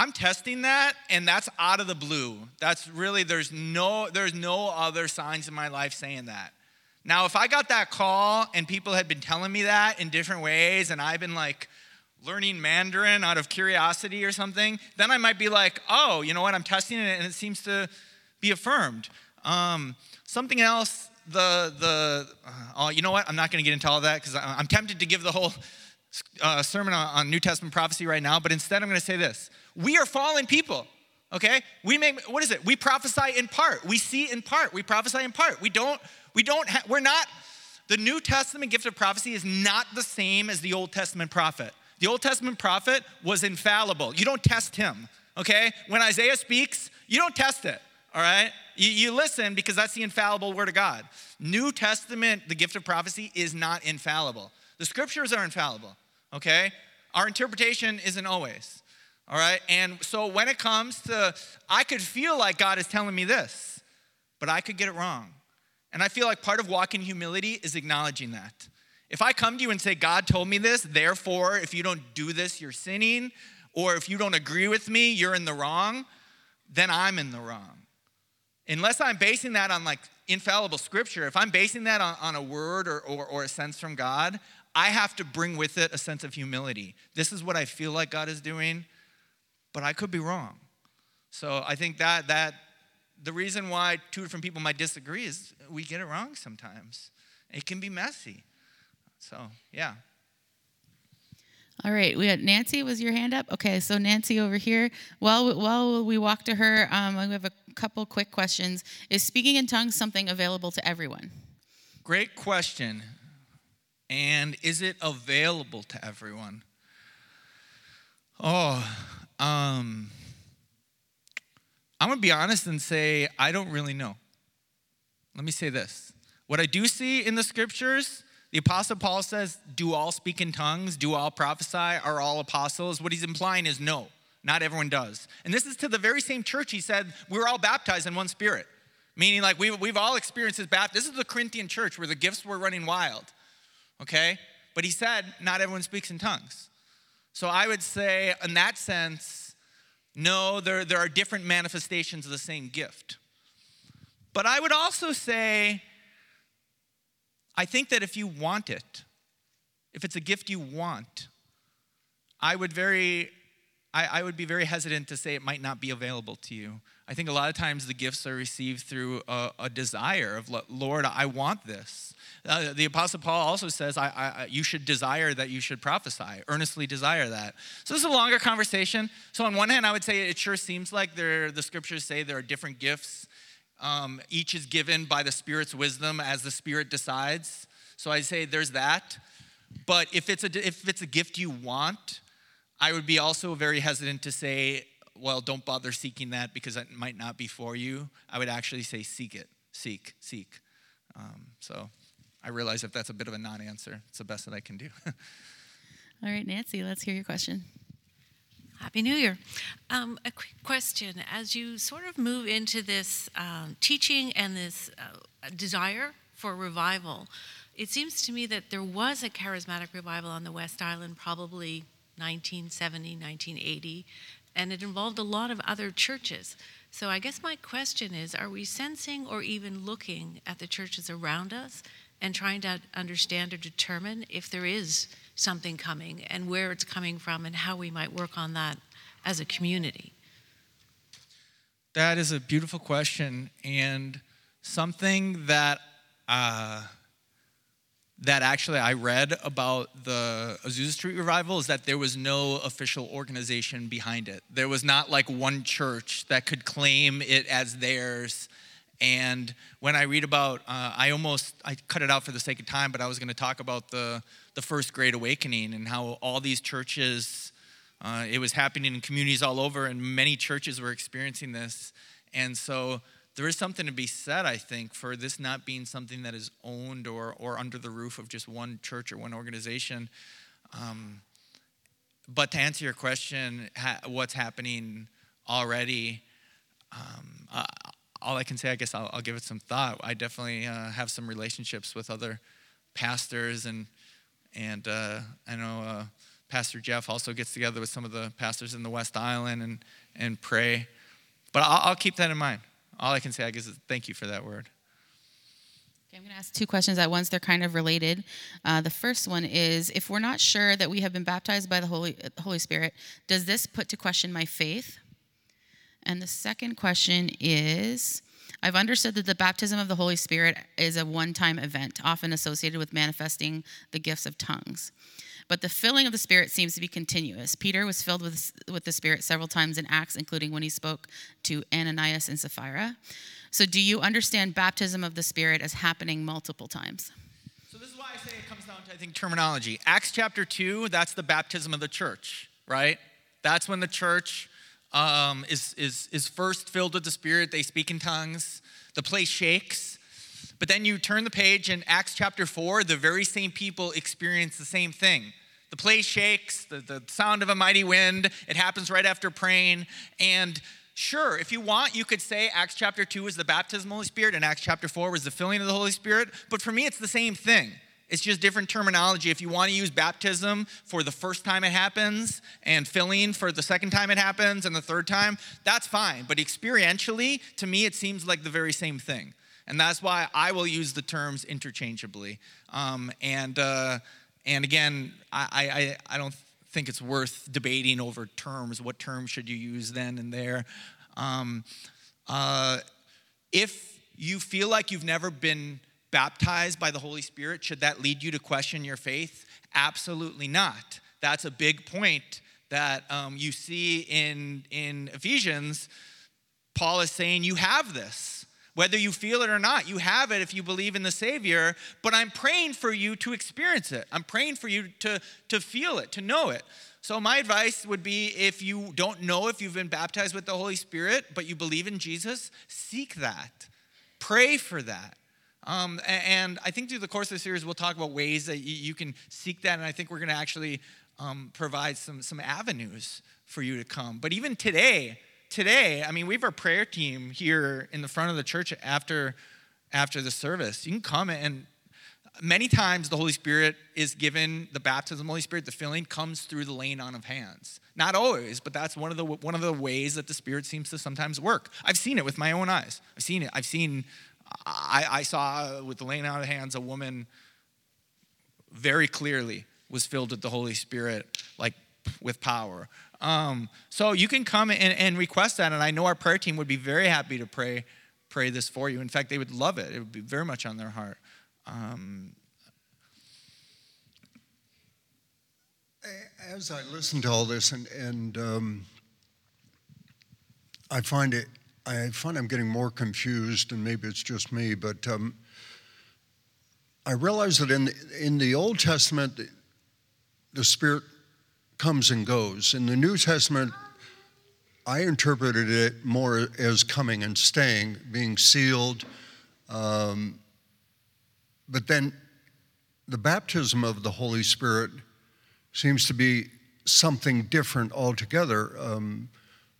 I'm testing that, and that's out of the blue. That's really, there's no, there's no other signs in my life saying that. Now, if I got that call and people had been telling me that in different ways, and I've been like learning Mandarin out of curiosity or something, then I might be like, oh, you know what, I'm testing it and it seems to be affirmed. Um, something else, the, the uh, oh, you know what, I'm not gonna get into all that because I'm tempted to give the whole uh, sermon on, on New Testament prophecy right now, but instead I'm gonna say this we are fallen people. Okay? We make what is it? We prophesy in part. We see in part. We prophesy in part. We don't we don't ha- we're not the New Testament gift of prophecy is not the same as the Old Testament prophet. The Old Testament prophet was infallible. You don't test him. Okay? When Isaiah speaks, you don't test it. All right? You, you listen because that's the infallible word of God. New Testament, the gift of prophecy, is not infallible. The scriptures are infallible. Okay? Our interpretation isn't always. All right? And so when it comes to, I could feel like God is telling me this, but I could get it wrong. And I feel like part of walking humility is acknowledging that. If I come to you and say, God told me this, therefore, if you don't do this, you're sinning, or if you don't agree with me, you're in the wrong, then I'm in the wrong. unless I'm basing that on like infallible scripture, if I'm basing that on, on a word or, or, or a sense from God, I have to bring with it a sense of humility. This is what I feel like God is doing, but I could be wrong. So I think that that the reason why two different people might disagree is we get it wrong sometimes. It can be messy. So yeah. All right, we had Nancy. Was your hand up? Okay, so Nancy over here. While while we walk to her, um, we have a couple quick questions. Is speaking in tongues something available to everyone? Great question. And is it available to everyone? Oh, um, I'm gonna be honest and say I don't really know. Let me say this. What I do see in the scriptures the Apostle Paul says, Do all speak in tongues? Do all prophesy? Are all apostles? What he's implying is no, not everyone does. And this is to the very same church he said, We were all baptized in one spirit. Meaning, like, we've, we've all experienced this baptism. This is the Corinthian church where the gifts were running wild, okay? But he said, Not everyone speaks in tongues. So I would say, in that sense, no, there, there are different manifestations of the same gift. But I would also say, I think that if you want it, if it's a gift you want, I would very I, I, would be very hesitant to say it might not be available to you. I think a lot of times the gifts are received through a, a desire of, Lord, I want this. Uh, the Apostle Paul also says, I, I, you should desire that you should prophesy, earnestly desire that. So this is a longer conversation. So, on one hand, I would say it sure seems like there, the scriptures say there are different gifts um, each is given by the Spirit's wisdom as the Spirit decides. So I say there's that. But if it's a, if it's a gift you want, I would be also very hesitant to say, well, don't bother seeking that because it might not be for you. I would actually say, seek it, seek, seek. Um, so I realize if that's a bit of a non answer, it's the best that I can do. All right, Nancy, let's hear your question. Happy New Year. Um, a quick question. As you sort of move into this um, teaching and this uh, desire for revival, it seems to me that there was a charismatic revival on the West Island probably 1970, 1980, and it involved a lot of other churches. So I guess my question is are we sensing or even looking at the churches around us and trying to understand or determine if there is something coming and where it's coming from and how we might work on that as a community? That is a beautiful question and something that uh, that actually I read about the Azusa Street revival is that there was no official organization behind it. There was not like one church that could claim it as theirs. And when I read about, uh, I almost I cut it out for the sake of time, but I was going to talk about the the first Great Awakening and how all these churches, uh, it was happening in communities all over, and many churches were experiencing this. And so there is something to be said, I think, for this not being something that is owned or, or under the roof of just one church or one organization. Um, but to answer your question, ha- what's happening already? Um, uh, all I can say, I guess I'll, I'll, give it some thought. I definitely uh, have some relationships with other pastors and and uh, I know uh, Pastor Jeff also gets together with some of the pastors in the West Island and, and pray. But I'll, I'll keep that in mind. All I can say, I guess, is thank you for that word. Okay, I'm going to ask two questions at once. They're kind of related. Uh, the first one is If we're not sure that we have been baptized by the Holy, Holy Spirit, does this put to question my faith? And the second question is I've understood that the baptism of the Holy Spirit is a one time event, often associated with manifesting the gifts of tongues. But the filling of the Spirit seems to be continuous. Peter was filled with, with the Spirit several times in Acts, including when he spoke to Ananias and Sapphira. So, do you understand baptism of the Spirit as happening multiple times? So, this is why I say it comes down to, I think, terminology. Acts chapter 2, that's the baptism of the church, right? That's when the church um, is, is, is first filled with the Spirit. They speak in tongues. The place shakes. But then you turn the page in Acts chapter 4, the very same people experience the same thing. The place shakes, the, the sound of a mighty wind. It happens right after praying. And sure, if you want, you could say Acts chapter 2 is the baptism of the Holy Spirit and Acts chapter 4 was the filling of the Holy Spirit. But for me, it's the same thing. It's just different terminology. If you want to use baptism for the first time it happens and filling for the second time it happens and the third time, that's fine. But experientially, to me, it seems like the very same thing. And that's why I will use the terms interchangeably. Um, and, uh, and again, I, I, I don't think it's worth debating over terms. What terms should you use then and there? Um, uh, if you feel like you've never been baptized by the Holy Spirit, should that lead you to question your faith? Absolutely not. That's a big point that um, you see in, in Ephesians. Paul is saying, You have this. Whether you feel it or not, you have it if you believe in the Savior, but I'm praying for you to experience it. I'm praying for you to, to feel it, to know it. So, my advice would be if you don't know if you've been baptized with the Holy Spirit, but you believe in Jesus, seek that. Pray for that. Um, and I think through the course of the series, we'll talk about ways that you can seek that. And I think we're going to actually um, provide some, some avenues for you to come. But even today, today, I mean, we have our prayer team here in the front of the church after, after the service. You can come and many times the Holy Spirit is given the baptism of the Holy Spirit, the filling comes through the laying on of hands. Not always, but that's one of the one of the ways that the Spirit seems to sometimes work. I've seen it with my own eyes. I've seen it. I've seen I, I saw with the laying on of hands a woman very clearly was filled with the Holy Spirit, like with power. Um, so you can come and, and request that, and I know our prayer team would be very happy to pray pray this for you. In fact, they would love it. It would be very much on their heart. Um, As I listen to all this, and, and um, I find it I find I'm getting more confused, and maybe it's just me, but um, I realize that in the, in the Old Testament, the, the Spirit comes and goes. In the New Testament, I interpreted it more as coming and staying, being sealed. Um, but then the baptism of the Holy Spirit seems to be something different altogether. Um,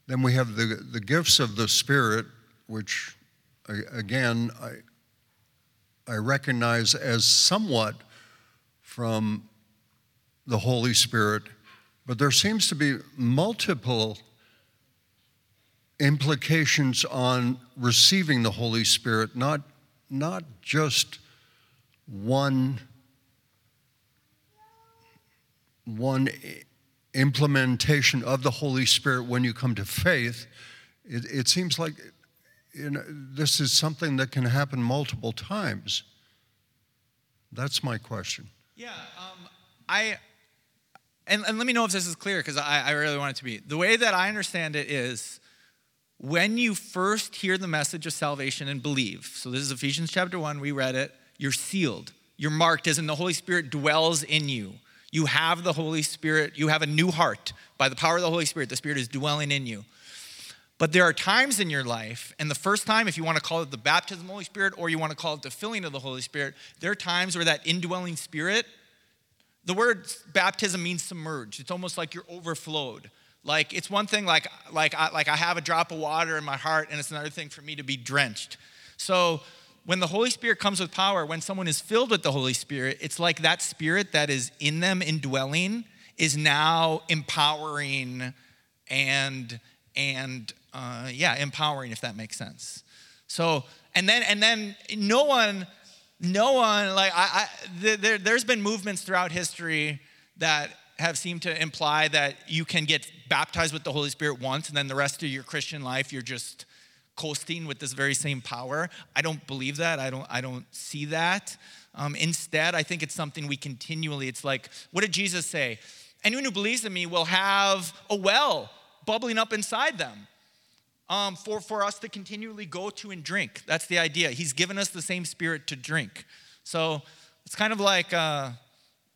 then we have the, the gifts of the Spirit, which, again, I, I recognize as somewhat from the Holy Spirit, but there seems to be multiple implications on receiving the Holy Spirit, not, not just one, one implementation of the Holy Spirit when you come to faith, it, it seems like you know, this is something that can happen multiple times. That's my question. Yeah, um, I, and, and let me know if this is clear because I, I really want it to be. The way that I understand it is when you first hear the message of salvation and believe, so this is Ephesians chapter 1, we read it, you're sealed. You're marked as in the Holy Spirit dwells in you. You have the Holy Spirit, you have a new heart. By the power of the Holy Spirit, the Spirit is dwelling in you. But there are times in your life, and the first time, if you want to call it the baptism of the Holy Spirit or you want to call it the filling of the Holy Spirit, there are times where that indwelling spirit, the word baptism means submerged. It's almost like you're overflowed. Like it's one thing, like like I, like I have a drop of water in my heart, and it's another thing for me to be drenched. So when the Holy Spirit comes with power, when someone is filled with the Holy Spirit, it's like that spirit that is in them indwelling is now empowering and and uh, yeah, empowering if that makes sense. So and then and then no one, no one like I, I there, there's been movements throughout history that have seemed to imply that you can get baptized with the Holy Spirit once and then the rest of your Christian life you're just coasting with this very same power. I don't believe that. I don't, I don't see that. Um, instead, I think it's something we continually, it's like, what did Jesus say? Anyone who believes in me will have a well bubbling up inside them um, for, for us to continually go to and drink. That's the idea. He's given us the same spirit to drink. So it's kind of like, uh,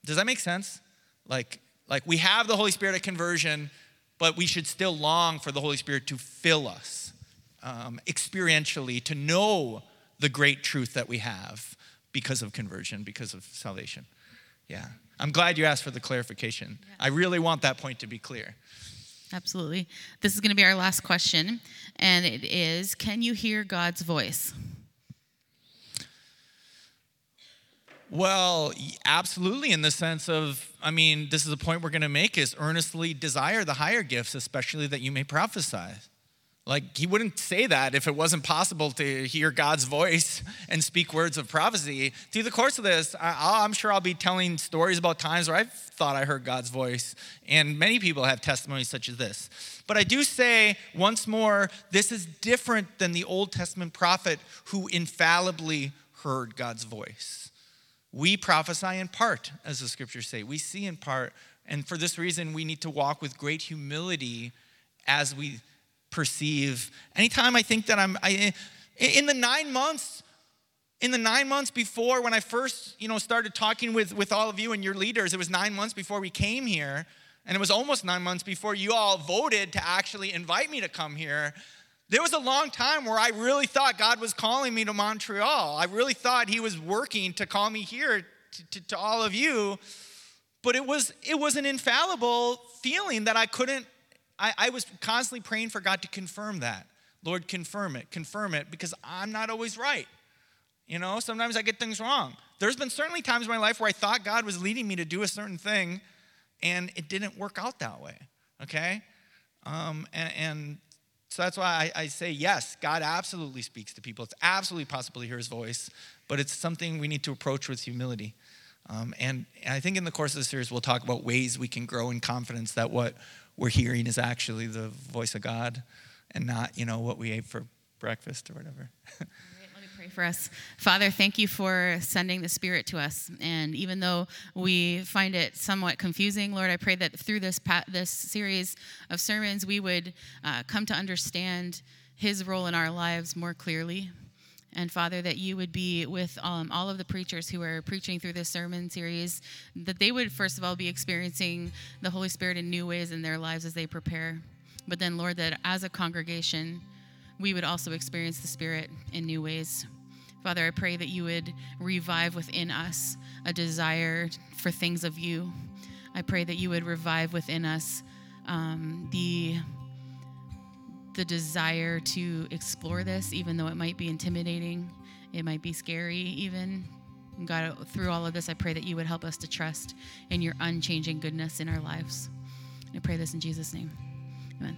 does that make sense? Like, like we have the Holy Spirit at conversion, but we should still long for the Holy Spirit to fill us um, experientially to know the great truth that we have because of conversion, because of salvation. Yeah. I'm glad you asked for the clarification. Yeah. I really want that point to be clear. Absolutely. This is going to be our last question, and it is Can you hear God's voice? Well, absolutely, in the sense of, I mean, this is a point we're going to make is earnestly desire the higher gifts, especially that you may prophesy. Like, he wouldn't say that if it wasn't possible to hear God's voice and speak words of prophecy. Through the course of this, I, am sure I'll be telling stories about times where I've thought I heard God's voice, and many people have testimonies such as this. But I do say once more, this is different than the Old Testament prophet who infallibly heard God's voice. We prophesy in part, as the scriptures say. We see in part, and for this reason, we need to walk with great humility as we perceive. Anytime I think that I'm, I, in the nine months, in the nine months before when I first, you know, started talking with, with all of you and your leaders, it was nine months before we came here, and it was almost nine months before you all voted to actually invite me to come here. There was a long time where I really thought God was calling me to Montreal. I really thought He was working to call me here to, to, to all of you. But it was, it was an infallible feeling that I couldn't I, I was constantly praying for God to confirm that. Lord, confirm it, confirm it, because I'm not always right. You know, sometimes I get things wrong. There's been certainly times in my life where I thought God was leading me to do a certain thing, and it didn't work out that way. Okay? Um, and, and, so that's why I, I, say yes, God absolutely speaks to people. It's absolutely possible to hear his voice, but it's something we need to approach with humility. Um, and, and I think in the course of the series, we'll talk about ways we can grow in confidence that what we're hearing is actually the voice of God and not, you know, what we ate for breakfast or whatever. Let me pray for us. Father, thank you for sending the Spirit to us. And even though we find it somewhat confusing, Lord, I pray that through this, this series of sermons, we would uh, come to understand His role in our lives more clearly. And Father, that you would be with um, all of the preachers who are preaching through this sermon series, that they would, first of all, be experiencing the Holy Spirit in new ways in their lives as they prepare. But then, Lord, that as a congregation, we would also experience the Spirit in new ways. Father, I pray that you would revive within us a desire for things of you. I pray that you would revive within us um, the the desire to explore this, even though it might be intimidating, it might be scary, even. God, through all of this, I pray that you would help us to trust in your unchanging goodness in our lives. I pray this in Jesus' name. Amen.